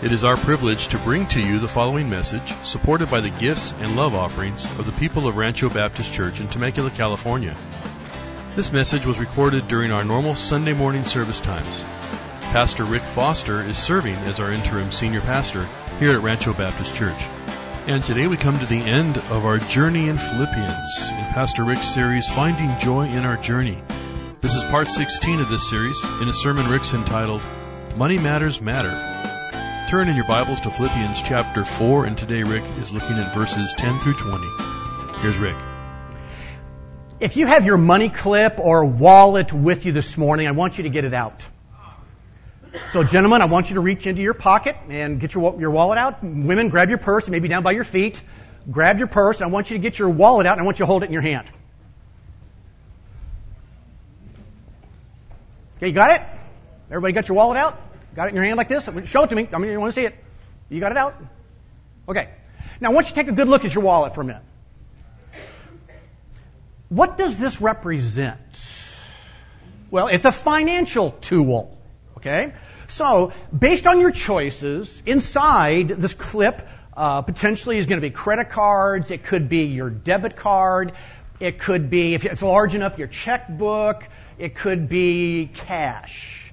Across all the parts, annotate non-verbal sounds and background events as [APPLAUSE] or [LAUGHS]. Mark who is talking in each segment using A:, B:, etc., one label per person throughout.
A: It is our privilege to bring to you the following message, supported by the gifts and love offerings of the people of Rancho Baptist Church in Temecula, California. This message was recorded during our normal Sunday morning service times. Pastor Rick Foster is serving as our interim senior pastor here at Rancho Baptist Church. And today we come to the end of our journey in Philippians in Pastor Rick's series, Finding Joy in Our Journey. This is part 16 of this series in a sermon Rick's entitled, Money Matters Matter. Turn in your Bibles to Philippians chapter 4, and today Rick is looking at verses 10 through 20. Here's Rick.
B: If you have your money clip or wallet with you this morning, I want you to get it out. So, gentlemen, I want you to reach into your pocket and get your, your wallet out. Women, grab your purse, maybe down by your feet. Grab your purse, I want you to get your wallet out, and I want you to hold it in your hand. Okay, you got it? Everybody got your wallet out? Got it in your hand like this? Show it to me. I mean, you want to see it. You got it out? Okay. Now, I want you to take a good look at your wallet for a minute. What does this represent? Well, it's a financial tool. Okay? So, based on your choices, inside this clip uh, potentially is going to be credit cards, it could be your debit card, it could be, if it's large enough, your checkbook, it could be cash.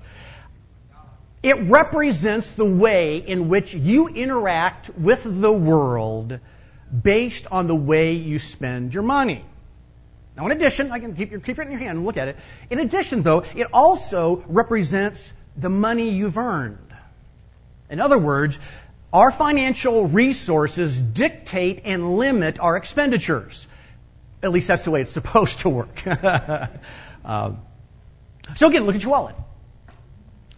B: It represents the way in which you interact with the world based on the way you spend your money. Now, in addition, I can keep, keep it in your hand and look at it. In addition, though, it also represents the money you've earned. In other words, our financial resources dictate and limit our expenditures. At least that's the way it's [LAUGHS] supposed to work. [LAUGHS] um, so again, look at your wallet.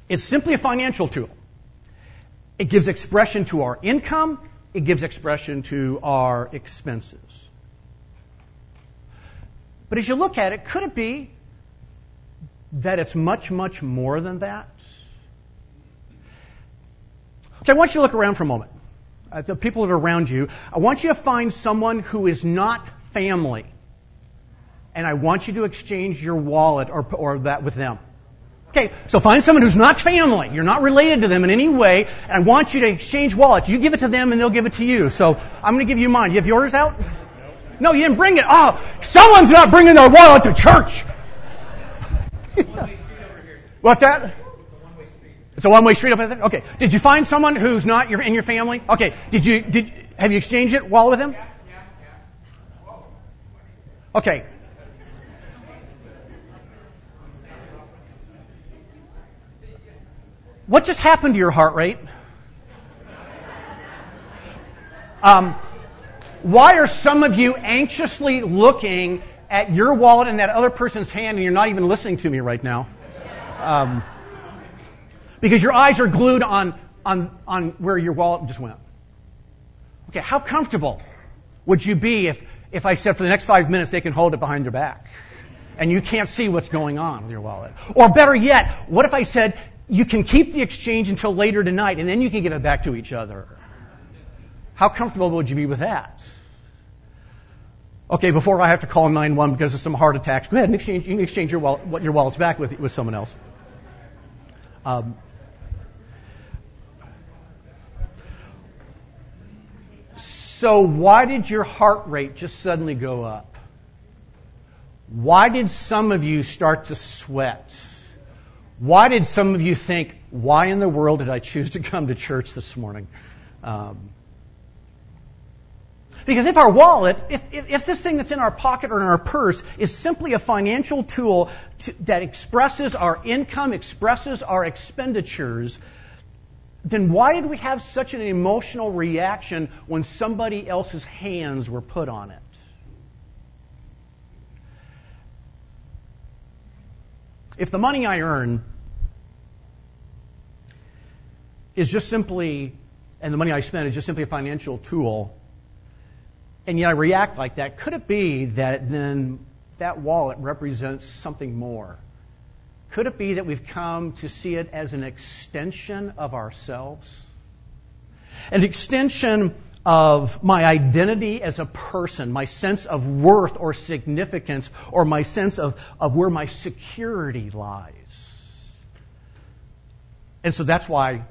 B: It's simply a financial tool. It gives expression to our income. It gives expression to our expenses. But as you look at it, could it be that it's much, much more than that? Okay, I want you to look around for a moment. At the people that are around you, I want you to find someone who is not family. And I want you to exchange your wallet or, or that with them. Okay, so find someone who's not family. You're not related to them in any way. And I want you to exchange wallets. You give it to them and they'll give it to you. So I'm going to give you mine. You have yours out? No, you didn't bring it. Oh, someone's not bringing their wallet to church. [LAUGHS] What's that? It's a one-way street up there. Okay. Did you find someone who's not your, in your family? Okay. Did you did have you exchanged it while with him? Okay. What just happened to your heart rate? Um, why are some of you anxiously looking at your wallet and that other person's hand and you're not even listening to me right now? Um, because your eyes are glued on, on, on where your wallet just went. Okay, how comfortable would you be if, if I said for the next five minutes they can hold it behind your back? And you can't see what's going on with your wallet. Or better yet, what if I said you can keep the exchange until later tonight and then you can give it back to each other? How comfortable would you be with that? Okay, before I have to call 911 because of some heart attacks, go ahead and exchange, you can exchange your, wallet, what your wallets back with, with someone else. Um, So why did your heart rate just suddenly go up? Why did some of you start to sweat? Why did some of you think, why in the world did I choose to come to church this morning? Um, because if our wallet, if, if, if, this thing that's in our pocket or in our purse is simply a financial tool to, that expresses our income, expresses our expenditures, then why did we have such an emotional reaction when somebody else's hands were put on it? If the money I earn is just simply, and the money I spend is just simply a financial tool, and yet I react like that, could it be that then that wallet represents something more? Could it be that we've come to see it as an extension of ourselves? An extension of my identity as a person, my sense of worth or significance, or my sense of, of where my security lies. And so that's why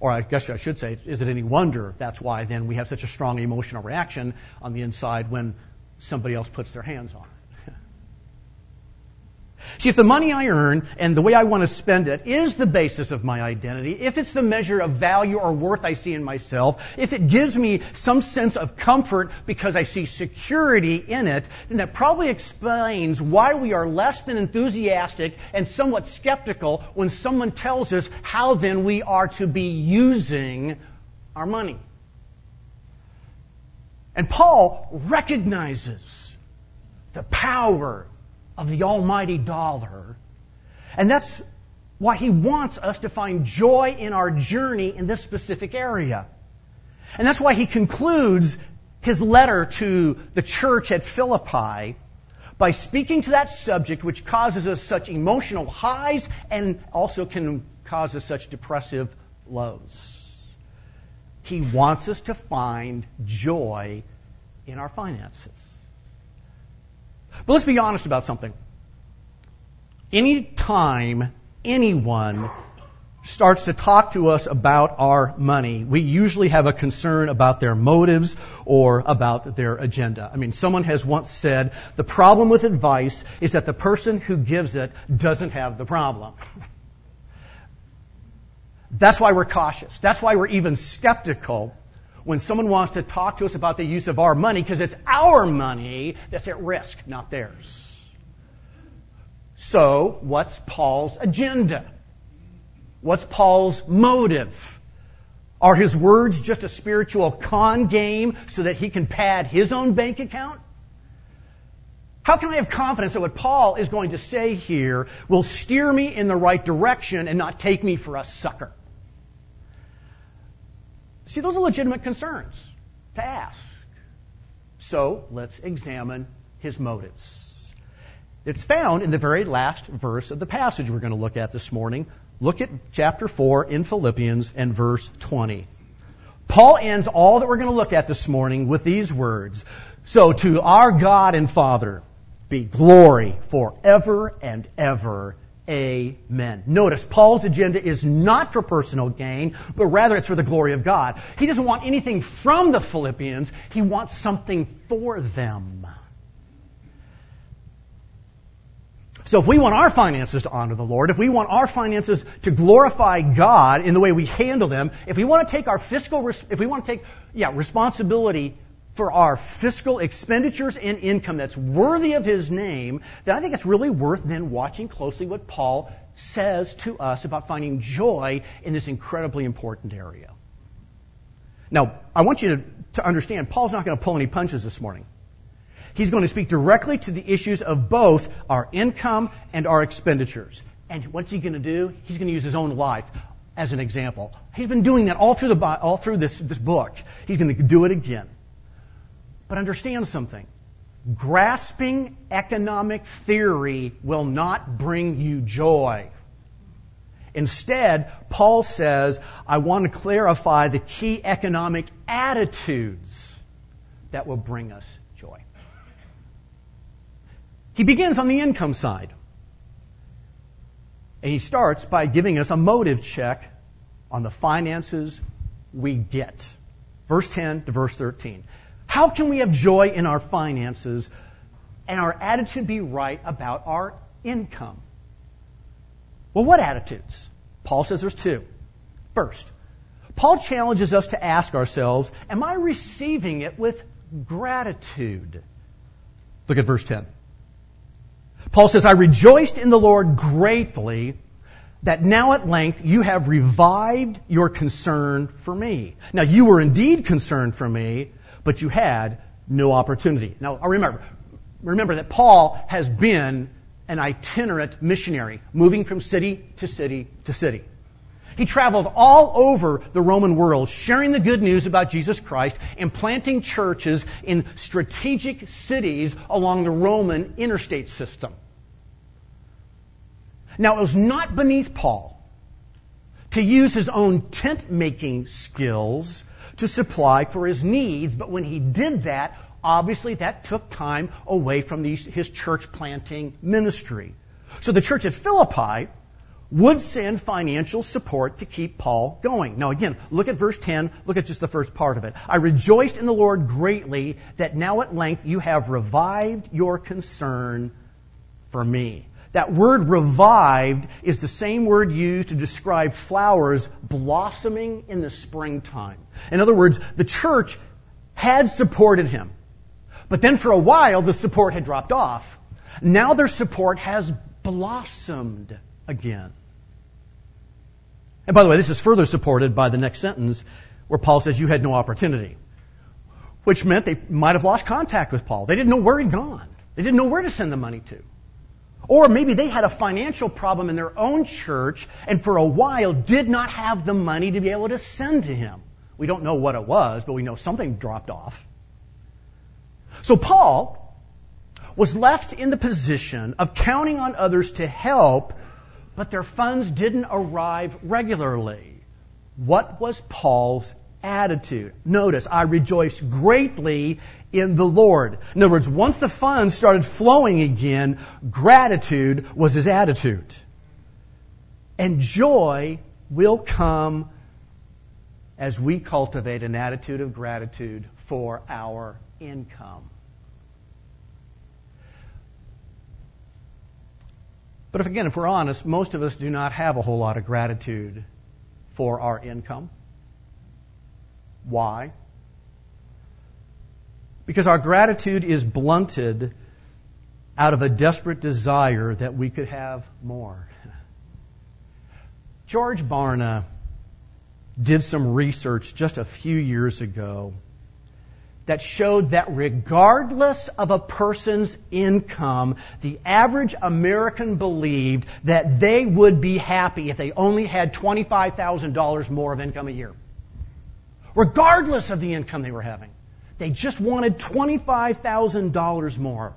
B: Or I guess I should say, is it any wonder that's why then we have such a strong emotional reaction on the inside when somebody else puts their hands on it? See, if the money I earn and the way I want to spend it is the basis of my identity, if it's the measure of value or worth I see in myself, if it gives me some sense of comfort because I see security in it, then that probably explains why we are less than enthusiastic and somewhat skeptical when someone tells us how then we are to be using our money. And Paul recognizes the power of the almighty dollar. And that's why he wants us to find joy in our journey in this specific area. And that's why he concludes his letter to the church at Philippi by speaking to that subject which causes us such emotional highs and also can cause us such depressive lows. He wants us to find joy in our finances. But let's be honest about something. Anytime anyone starts to talk to us about our money, we usually have a concern about their motives or about their agenda. I mean, someone has once said, the problem with advice is that the person who gives it doesn't have the problem. That's why we're cautious. That's why we're even skeptical when someone wants to talk to us about the use of our money because it's our money that's at risk, not theirs. So, what's Paul's agenda? What's Paul's motive? Are his words just a spiritual con game so that he can pad his own bank account? How can I have confidence that what Paul is going to say here will steer me in the right direction and not take me for a sucker? See, those are legitimate concerns to ask. So let's examine his motives. It's found in the very last verse of the passage we're going to look at this morning. Look at chapter 4 in Philippians and verse 20. Paul ends all that we're going to look at this morning with these words. So to our God and Father be glory forever and ever. Amen. Notice, Paul's agenda is not for personal gain, but rather it's for the glory of God. He doesn't want anything from the Philippians, he wants something for them. So if we want our finances to honor the Lord, if we want our finances to glorify God in the way we handle them, if we want to take our fiscal, if we want to take, yeah, responsibility for our fiscal expenditures and income that's worthy of his name, then I think it's really worth then watching closely what Paul says to us about finding joy in this incredibly important area. Now, I want you to, to understand, Paul's not going to pull any punches this morning. He's going to speak directly to the issues of both our income and our expenditures. And what's he going to do? He's going to use his own life as an example. He's been doing that all through the all through this this book. He's going to do it again. But understand something. Grasping economic theory will not bring you joy. Instead, Paul says, I want to clarify the key economic attitudes that will bring us joy. He begins on the income side. And he starts by giving us a motive check on the finances we get. Verse 10 to verse 13. How can we have joy in our finances and our attitude be right about our income? Well, what attitudes? Paul says there's two. First, Paul challenges us to ask ourselves, am I receiving it with gratitude? Look at verse 10. Paul says, I rejoiced in the Lord greatly that now at length you have revived your concern for me. Now you were indeed concerned for me, but you had no opportunity. Now, remember, remember that Paul has been an itinerant missionary, moving from city to city to city. He traveled all over the Roman world, sharing the good news about Jesus Christ and planting churches in strategic cities along the Roman interstate system. Now, it was not beneath Paul to use his own tent making skills to supply for his needs. But when he did that, obviously that took time away from these, his church planting ministry. So the church at Philippi would send financial support to keep Paul going. Now again, look at verse 10, look at just the first part of it. I rejoiced in the Lord greatly that now at length you have revived your concern for me. That word revived is the same word used to describe flowers blossoming in the springtime. In other words, the church had supported him. But then for a while, the support had dropped off. Now their support has blossomed again. And by the way, this is further supported by the next sentence where Paul says, You had no opportunity. Which meant they might have lost contact with Paul. They didn't know where he'd gone. They didn't know where to send the money to. Or maybe they had a financial problem in their own church and for a while did not have the money to be able to send to him. We don't know what it was, but we know something dropped off. So Paul was left in the position of counting on others to help, but their funds didn't arrive regularly. What was Paul's attitude? Notice, I rejoice greatly in the Lord. In other words, once the funds started flowing again, gratitude was his attitude. And joy will come as we cultivate an attitude of gratitude for our income. But if again, if we're honest, most of us do not have a whole lot of gratitude for our income. Why? Because our gratitude is blunted out of a desperate desire that we could have more. George Barna did some research just a few years ago that showed that regardless of a person's income, the average American believed that they would be happy if they only had $25,000 more of income a year. Regardless of the income they were having. They just wanted $25,000 more.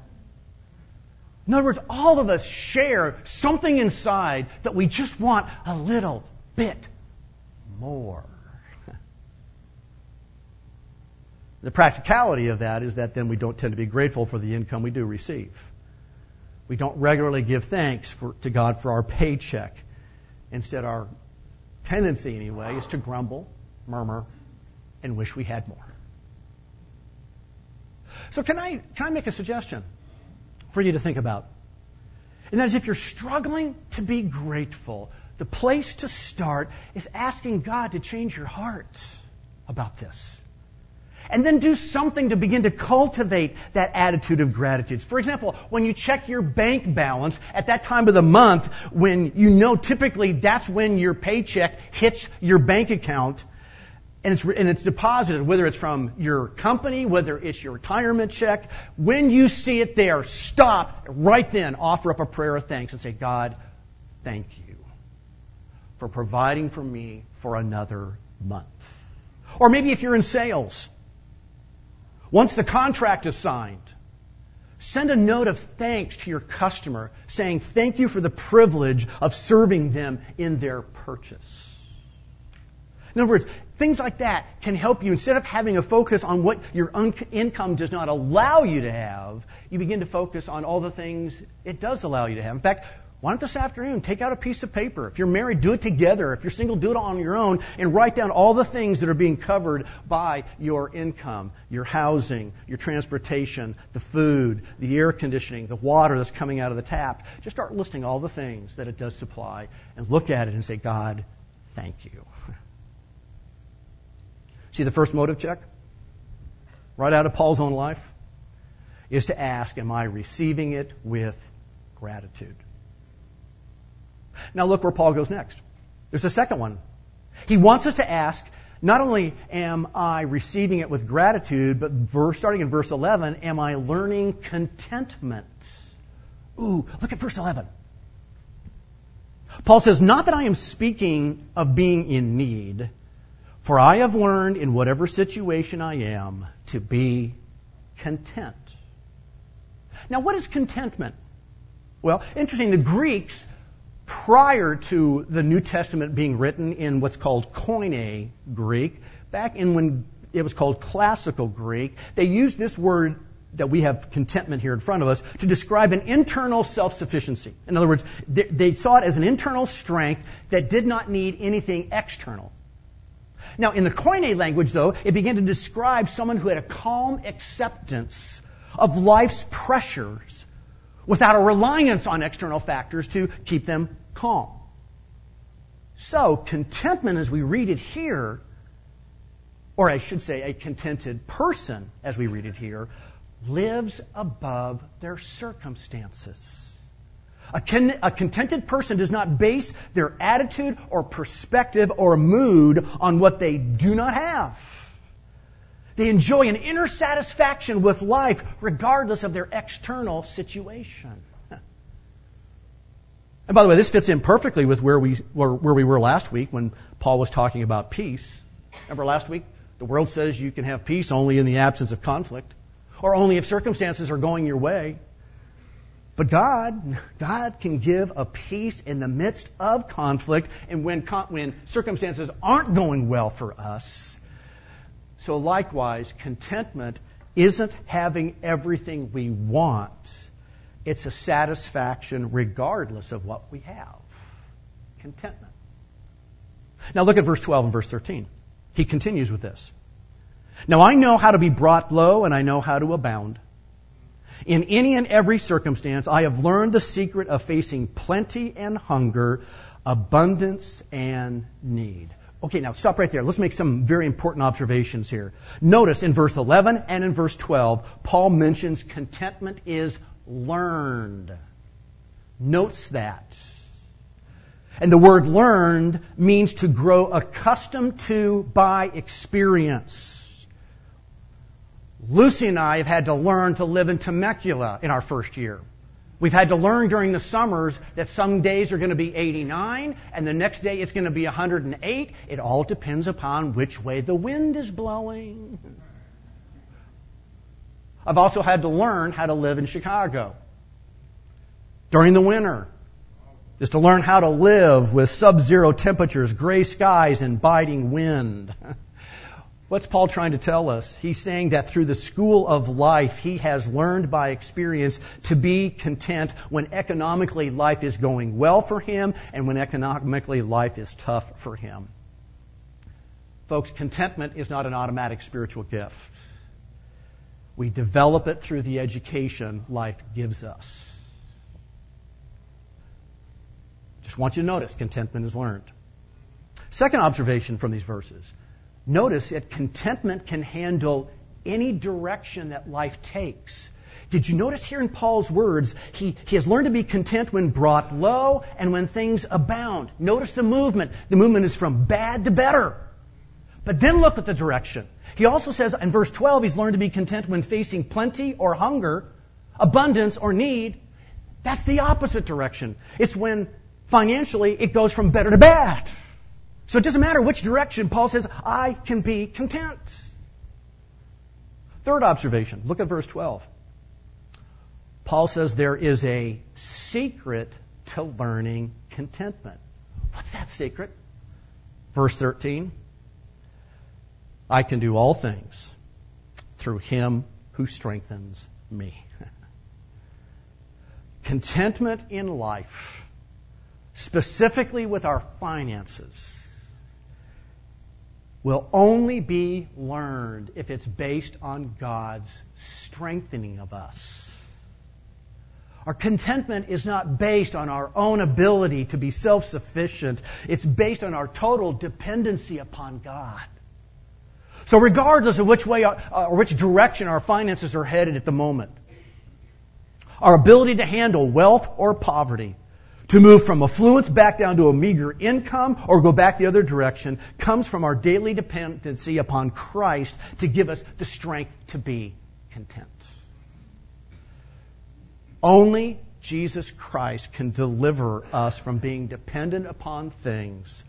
B: In other words, all of us share something inside that we just want a little bit more. [LAUGHS] The practicality of that is that then we don't tend to be grateful for the income we do receive. We don't regularly give thanks for, to God for our paycheck. Instead, our tendency, anyway, is to grumble, murmur, and wish we had more. So, can I, can I make a suggestion for you to think about? And that is if you're struggling to be grateful, the place to start is asking God to change your heart about this and then do something to begin to cultivate that attitude of gratitude. For example, when you check your bank balance at that time of the month when you know typically that's when your paycheck hits your bank account and it's, and it's deposited, whether it's from your company, whether it's your retirement check, when you see it there, stop right then, offer up a prayer of thanks and say, God, thank you for providing for me for another month. Or maybe if you're in sales, once the contract is signed, send a note of thanks to your customer saying thank you for the privilege of serving them in their purchase. In other words, things like that can help you. Instead of having a focus on what your un- income does not allow you to have, you begin to focus on all the things it does allow you to have. In fact, why don't this afternoon take out a piece of paper? If you're married, do it together. If you're single, do it on your own and write down all the things that are being covered by your income, your housing, your transportation, the food, the air conditioning, the water that's coming out of the tap. Just start listing all the things that it does supply and look at it and say, God, thank you. See the first motive check? Right out of Paul's own life? Is to ask, am I receiving it with gratitude? Now look where Paul goes next. There's a second one. He wants us to ask, not only am I receiving it with gratitude, but verse, starting in verse 11, am I learning contentment? Ooh, look at verse 11. Paul says, Not that I am speaking of being in need, for I have learned in whatever situation I am to be content. Now, what is contentment? Well, interesting, the Greeks prior to the New Testament being written in what's called Koine Greek, back in when it was called Classical Greek, they used this word that we have contentment here in front of us to describe an internal self-sufficiency. In other words, they, they saw it as an internal strength that did not need anything external. Now, in the Koine language, though, it began to describe someone who had a calm acceptance of life's pressures without a reliance on external factors to keep them calm. So, contentment, as we read it here, or I should say, a contented person, as we read it here, lives above their circumstances. A, con- a, contented person does not base their attitude or perspective or mood on what they do not have. They enjoy an inner satisfaction with life regardless of their external situation. [LAUGHS] And by the way, this fits in perfectly with where we, where, where we were last week when Paul was talking about peace. Remember last week? The world says you can have peace only in the absence of conflict, or only if circumstances are going your way. But God, God can give a peace in the midst of conflict and when, when circumstances aren't going well for us. So likewise, contentment isn't having everything we want. It's a satisfaction regardless of what we have. Contentment. Now look at verse 12 and verse 13. He continues with this. Now I know how to be brought low and I know how to abound. In any and every circumstance, I have learned the secret of facing plenty and hunger, abundance and need. Okay, now stop right there. Let's make some very important observations here. Notice in verse 11 and in verse 12, Paul mentions contentment is learned. Notes that. And the word learned means to grow accustomed to by experience. Lucy and I have had to learn to live in Temecula in our first year. We've had to learn during the summers that some days are going to be 89 and the next day it's going to be 108. It all depends upon which way the wind is blowing. I've also had to learn how to live in Chicago during the winter. Is to learn how to live with sub-zero temperatures, gray skies, and biting wind. [LAUGHS] What's Paul trying to tell us? He's saying that through the school of life, he has learned by experience to be content when economically life is going well for him and when economically life is tough for him. Folks, contentment is not an automatic spiritual gift. We develop it through the education life gives us. Just want you to notice contentment is learned. Second observation from these verses Notice that contentment can handle any direction that life takes. Did you notice here in Paul's words, he, he has learned to be content when brought low and when things abound. Notice the movement. The movement is from bad to better. But then look at the direction. He also says in verse 12, he's learned to be content when facing plenty or hunger, abundance or need. That's the opposite direction. It's when financially it goes from better to bad. So it doesn't matter which direction. Paul says, I can be content. Third observation. Look at verse 12. Paul says there is a secret to learning contentment. What's that secret? Verse 13. I can do all things through him who strengthens me. [LAUGHS] Contentment in life, specifically with our finances, will only be learned if it's based on God's strengthening of us. Our contentment is not based on our own ability to be self sufficient. It's based on our total dependency upon God. So, regardless of which way uh, or which direction our finances are headed at the moment, our ability to handle wealth or poverty to move from affluence back down to a meager income or go back the other direction comes from our daily dependency upon Christ to give us the strength to be content. Only Jesus Christ can deliver us from being dependent upon things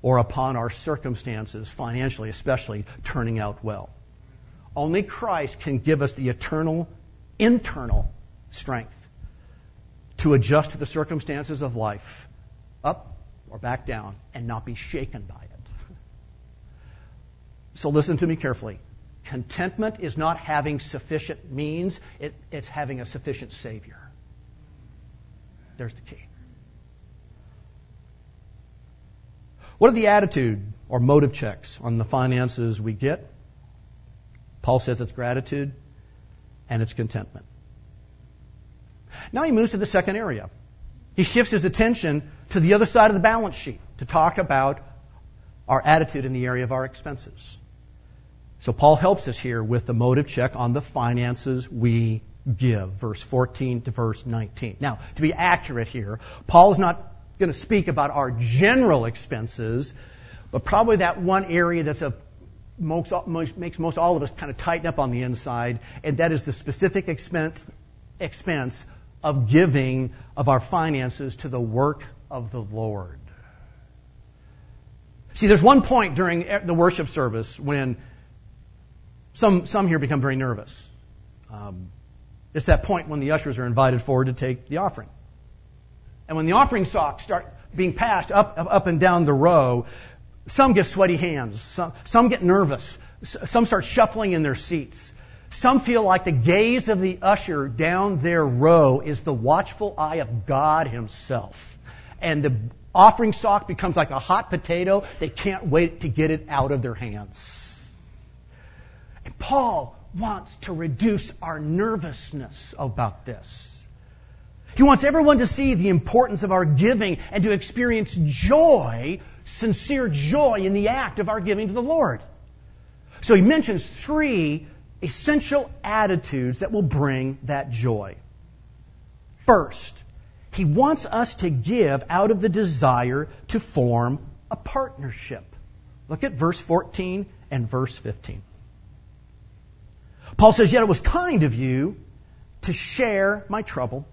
B: or upon our circumstances, financially especially, turning out well. Only Christ can give us the eternal, internal strength to adjust to the circumstances of life, up or back down, and not be shaken by it. So listen to me carefully. Contentment is not having sufficient means, it, it's having a sufficient Savior. There's the key. What are the attitude or motive checks on the finances we get? Paul says it's gratitude and it's contentment. Now he moves to the second area. He shifts his attention to the other side of the balance sheet to talk about our attitude in the area of our expenses. So Paul helps us here with the motive check on the finances we give, verse 14 to verse 19. Now, to be accurate here, Paul is not going to speak about our general expenses, but probably that one area that's a most, makes most all of us kind of tighten up on the inside, and that is the specific expense expense of giving of our finances to the work of the Lord. See, there's one point during the worship service when some, some here become very nervous. Um, it's that point when the ushers are invited forward to take the offering. And when the offering socks start being passed up, up and down the row, some get sweaty hands. Some, some get nervous. Some start shuffling in their seats. Some feel like the gaze of the usher down their row is the watchful eye of God Himself. And the offering sock becomes like a hot potato. They can't wait to get it out of their hands. And Paul wants to reduce our nervousness about this. He wants everyone to see the importance of our giving and to experience joy, sincere joy in the act of our giving to the Lord. So he mentions three essential attitudes that will bring that joy. First, he wants us to give out of the desire to form a partnership. Look at verse 14 and verse 15. Paul says, Yet it was kind of you to share my trouble.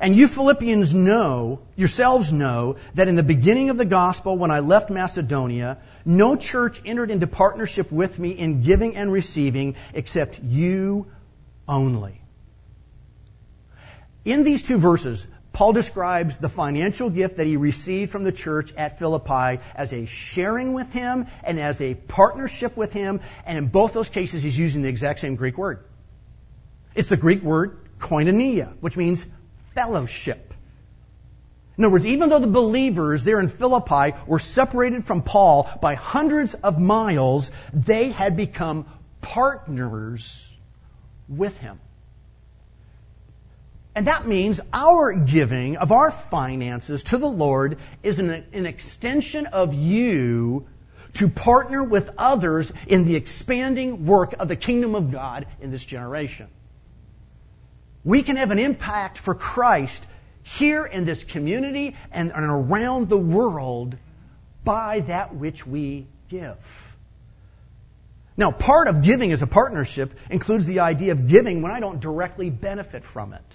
B: And you Philippians know, yourselves know, that in the beginning of the gospel, when I left Macedonia, no church entered into partnership with me in giving and receiving except you only. In these two verses, Paul describes the financial gift that he received from the church at Philippi as a sharing with him and as a partnership with him. And in both those cases, he's using the exact same Greek word. It's the Greek word koinonia, which means fellowship. In other words, even though the believers there in Philippi were separated from Paul by hundreds of miles, they had become partners with him. And that means our giving of our finances to the Lord is an, an, extension of you to partner with others in the expanding work of the kingdom of God in this generation. We can have an impact for Christ here in this community and, around the world by that which we give. Now, part of giving as a partnership includes the idea of giving when I don't directly benefit from it.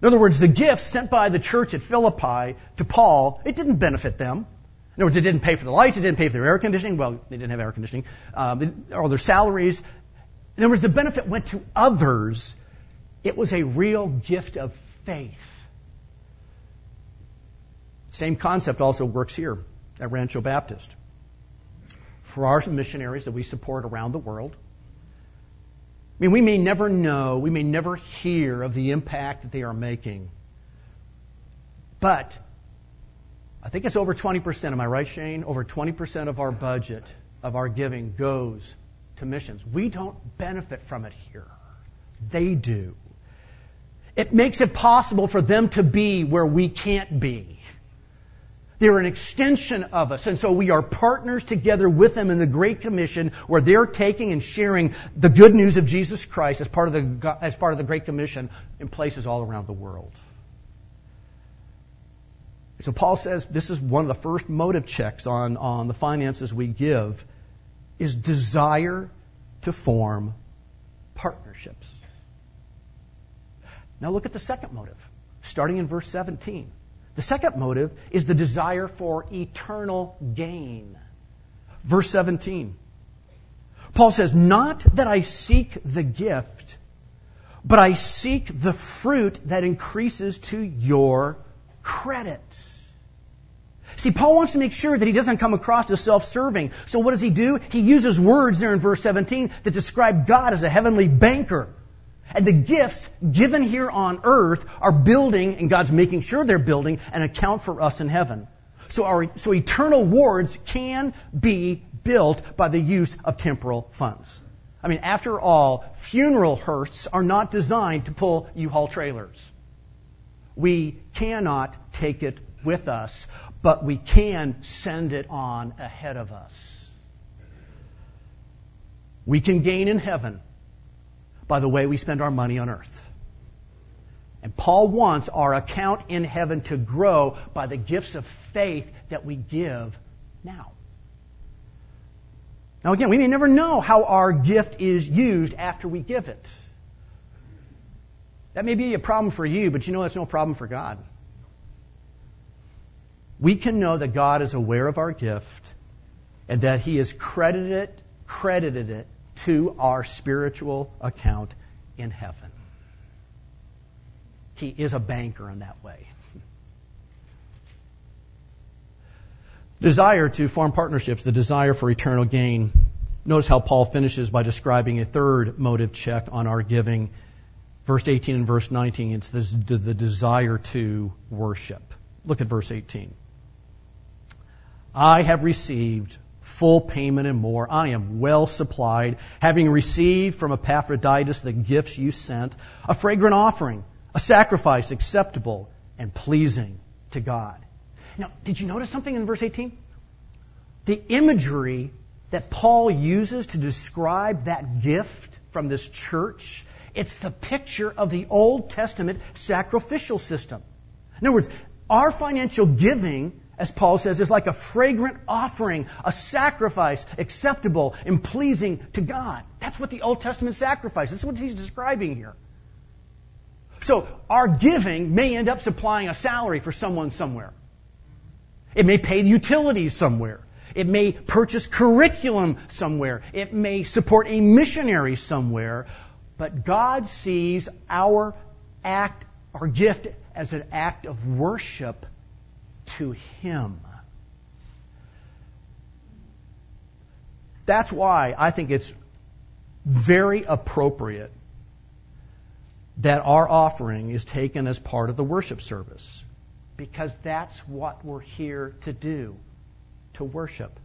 B: In other words, the gifts sent by the church at Philippi to Paul, it didn't benefit them. In other words, it didn't pay for the lights, it didn't pay for their air conditioning. Well, they didn't have air conditioning, um, or their salaries. In other words, the benefit went to others. It was a real gift of faith. Same concept also works here at Rancho Baptist. For our missionaries that we support around the world, I mean, we may never know, we may never hear of the impact that they are making. But I think it's over 20%. Am I right, Shane? Over 20% of our budget, of our giving, goes to missions. We don't benefit from it here. They do. It makes it possible for them to be where we can't be. They're an extension of us. And so we are partners together with them in the Great Commission where they're taking and sharing the good news of Jesus Christ as part of the, as part of the Great Commission in places all around the world. So Paul says this is one of the first motive checks on, on the finances we give is desire to form partnerships. Now look at the second motive, starting in verse 17. The second motive is the desire for eternal gain. Verse 17. Paul says, Not that I seek the gift, but I seek the fruit that increases to your credit. See, Paul wants to make sure that he doesn't come across as self-serving. So what does he do? He uses words there in verse 17 that describe God as a heavenly banker. And the gifts given here on earth are building, and God's making sure they're building, an account for us in heaven. So our, so eternal wards can be built by the use of temporal funds. I mean, after all, funeral hearses are not designed to pull U-Haul trailers. We cannot take it with us, but we can send it on ahead of us. We can gain in heaven by the way we spend our money on earth. And Paul wants our account in heaven to grow by the gifts of faith that we give now. Now again, we may never know how our gift is used after we give it. That may be a problem for you, but you know that's no problem for God. We can know that God is aware of our gift and that He has credited it, credited it to our spiritual account in heaven. He is a banker in that way. Desire to form partnerships, the desire for eternal gain. Notice how Paul finishes by describing a third motive check on our giving. Verse 18 and verse 19, it's this, the desire to worship. Look at verse 18. I have received full payment and more. I am well supplied, having received from Epaphroditus the gifts you sent, a fragrant offering, a sacrifice acceptable and pleasing to God. Now, did you notice something in verse 18? The imagery that Paul uses to describe that gift from this church, it's the picture of the Old Testament sacrificial system. In other words, our financial giving as Paul says, is like a fragrant offering, a sacrifice acceptable and pleasing to God. That's what the Old Testament sacrifice. This is what he's describing here. So our giving may end up supplying a salary for someone somewhere. It may pay the utilities somewhere. It may purchase curriculum somewhere. It may support a missionary somewhere. But God sees our act, our gift, as an act of worship to Him. That's why I think it's very appropriate that our offering is taken as part of the worship service. Because that's what we're here to do, to worship.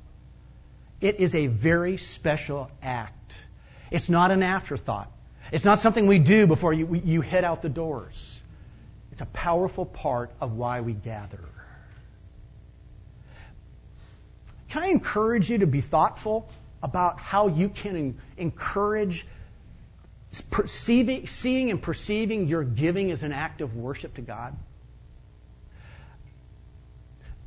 B: It is a very special act. It's not an afterthought. It's not something we do before you, you head out the doors. It's a powerful part of why we gather. Can I encourage you to be thoughtful about how you can encourage perceiving, seeing and perceiving your giving as an act of worship to God?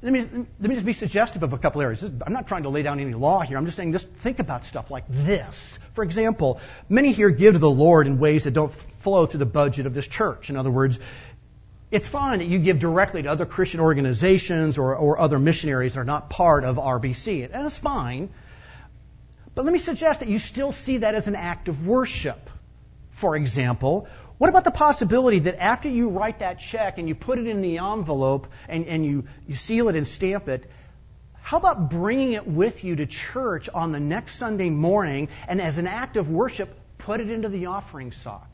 B: Let me, let me just be suggestive of a couple areas. I'm not trying to lay down any law here. I'm just saying just think about stuff like this. For example, many here give to the Lord in ways that don't flow through the budget of this church. In other words, it's fine that you give directly to other Christian organizations or, or other missionaries that are not part of RBC. And that's fine. But let me suggest that you still see that as an act of worship. For example, what about the possibility that after you write that check and you put it in the envelope and, and you, you seal it and stamp it, how about bringing it with you to church on the next Sunday morning and as an act of worship, put it into the offering sock?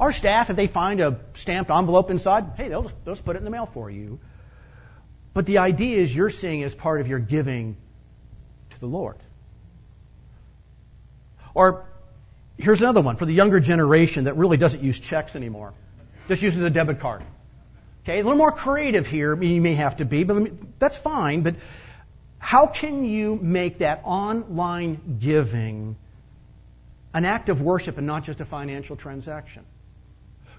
B: Our staff, if they find a stamped envelope inside, hey, they'll just, they'll just put it in the mail for you. But the idea is you're seeing as part of your giving to the Lord. Or here's another one for the younger generation that really doesn't use checks anymore. Just uses a debit card. Okay, a little more creative here you may have to be, but me, that's fine. But how can you make that online giving an act of worship and not just a financial transaction?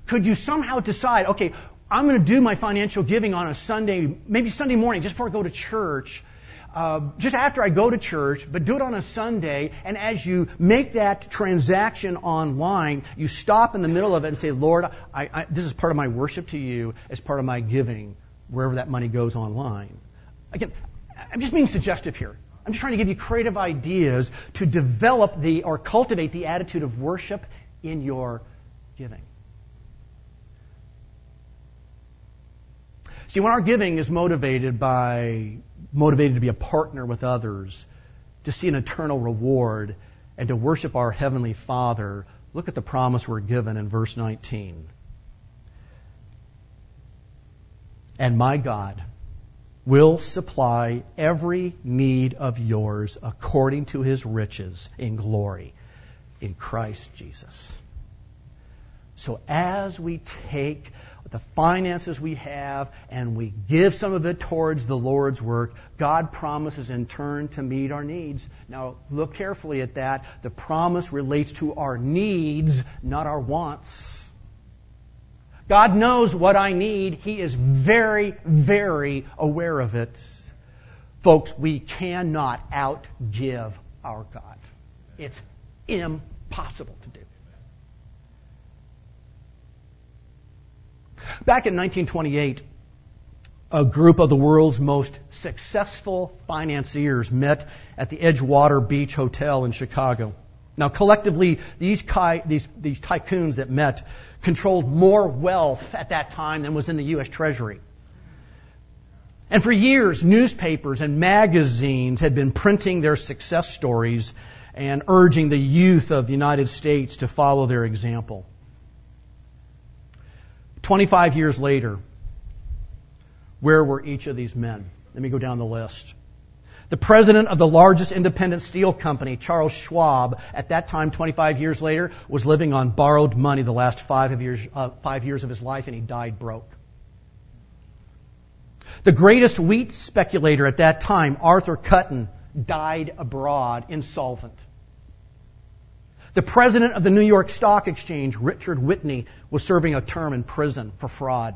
B: Could you somehow decide, okay, I'm going to do my financial giving on a Sunday, maybe Sunday morning, just before I go to church, uh, just after I go to church, but do it on a Sunday. And as you make that transaction online, you stop in the middle of it and say, Lord, I, I, this is part of my worship to you as part of my giving, wherever that money goes online. Again, I'm just being suggestive here. I'm just trying to give you creative ideas to develop the or cultivate the attitude of worship in your giving. See, when our giving is motivated by, motivated to be a partner with others, to see an eternal reward, and to worship our Heavenly Father, look at the promise we're given in verse 19. And my God will supply every need of yours according to his riches in glory in Christ Jesus. So as we take the finances we have and we give some of it towards the Lord's work, God promises in turn to meet our needs. Now, look carefully at that. The promise relates to our needs, not our wants. God knows what I need. He is very, very aware of it. Folks, we cannot outgive our God. It's impossible to do. Back in 1928, a group of the world's most successful financiers met at the Edgewater Beach Hotel in Chicago. Now, collectively, these, these, these tycoons that met controlled more wealth at that time than was in the U.S. Treasury. And for years, newspapers and magazines had been printing their success stories and urging the youth of the United States to follow their example. 25 years later, where were each of these men? Let me go down the list. The president of the largest independent steel company, Charles Schwab, at that time, 25 years later, was living on borrowed money the last five years, uh, five years of his life, and he died broke. The greatest wheat speculator at that time, Arthur Cutten, died abroad, insolvent. The president of the New York Stock Exchange, Richard Whitney, was serving a term in prison for fraud.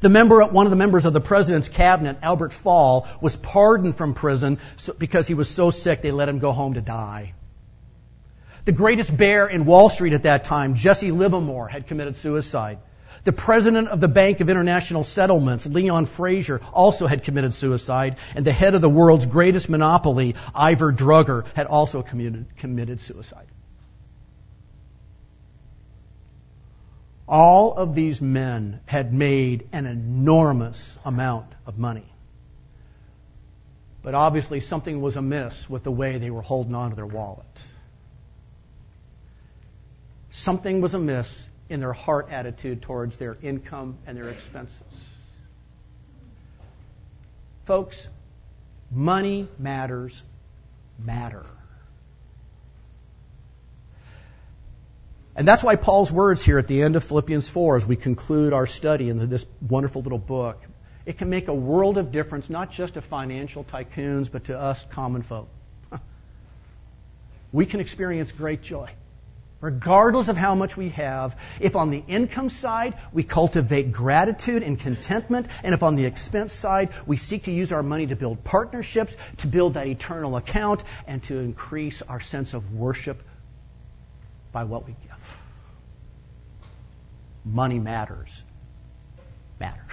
B: The member, one of the members of the president's cabinet, Albert Fall, was pardoned from prison because he was so sick they let him go home to die. The greatest bear in Wall Street at that time, Jesse Livermore, had committed suicide. The president of the Bank of International Settlements, Leon Fraser, also had committed suicide. And the head of the world's greatest monopoly, Ivar Kreuger, had also committed, suicide. All of these men had made an enormous amount of money. But obviously, something was amiss with the way they were holding on to their wallet. Something was amiss in their heart attitude towards their income and their expenses. Folks, money matters matter. And that's why Paul's words here at the end of Philippians 4, as we conclude our study in this wonderful little book, it can make a world of difference, not just to financial tycoons, but to us common folk. [LAUGHS] We can experience great joy, regardless of how much we have, if on the income side we cultivate gratitude and contentment, and if on the expense side we seek to use our money to build partnerships, to build that eternal account, and to increase our sense of worship by what we give money matters. Matters.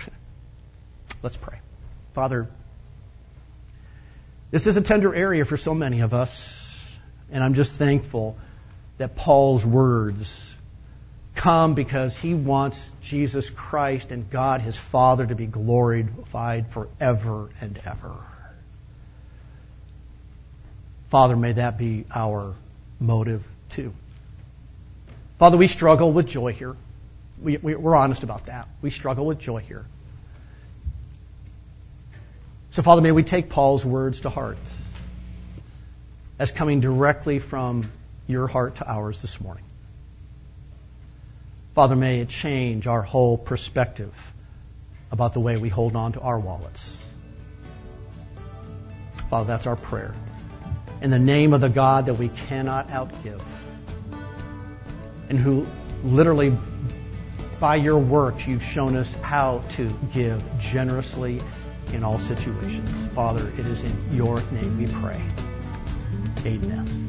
B: [LAUGHS] Let's pray. Father, this is a tender area for so many of us, and I'm just thankful that Paul's words come because he wants Jesus Christ and God his Father to be glorified forever and ever. Father, may that be our motive too. Father, we struggle with joy here. We, we, we're honest about that. We struggle with joy here. So, Father, may we take Paul's words to heart as coming directly from your heart to ours this morning. Father, may it change our whole perspective about the way we hold on to our wallets. Father, that's our prayer. In the name of the God that we cannot outgive and who literally by your works, you've shown us how to give generously in all situations. Father, it is in your name we pray. Amen.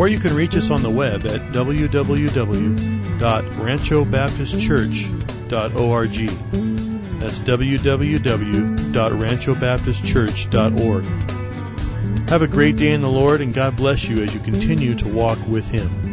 A: Or you can reach us on the web at www.ranchobaptistchurch.org. That's www.ranchobaptistchurch.org. Have a great day in the Lord, and God bless you as you continue to walk with Him.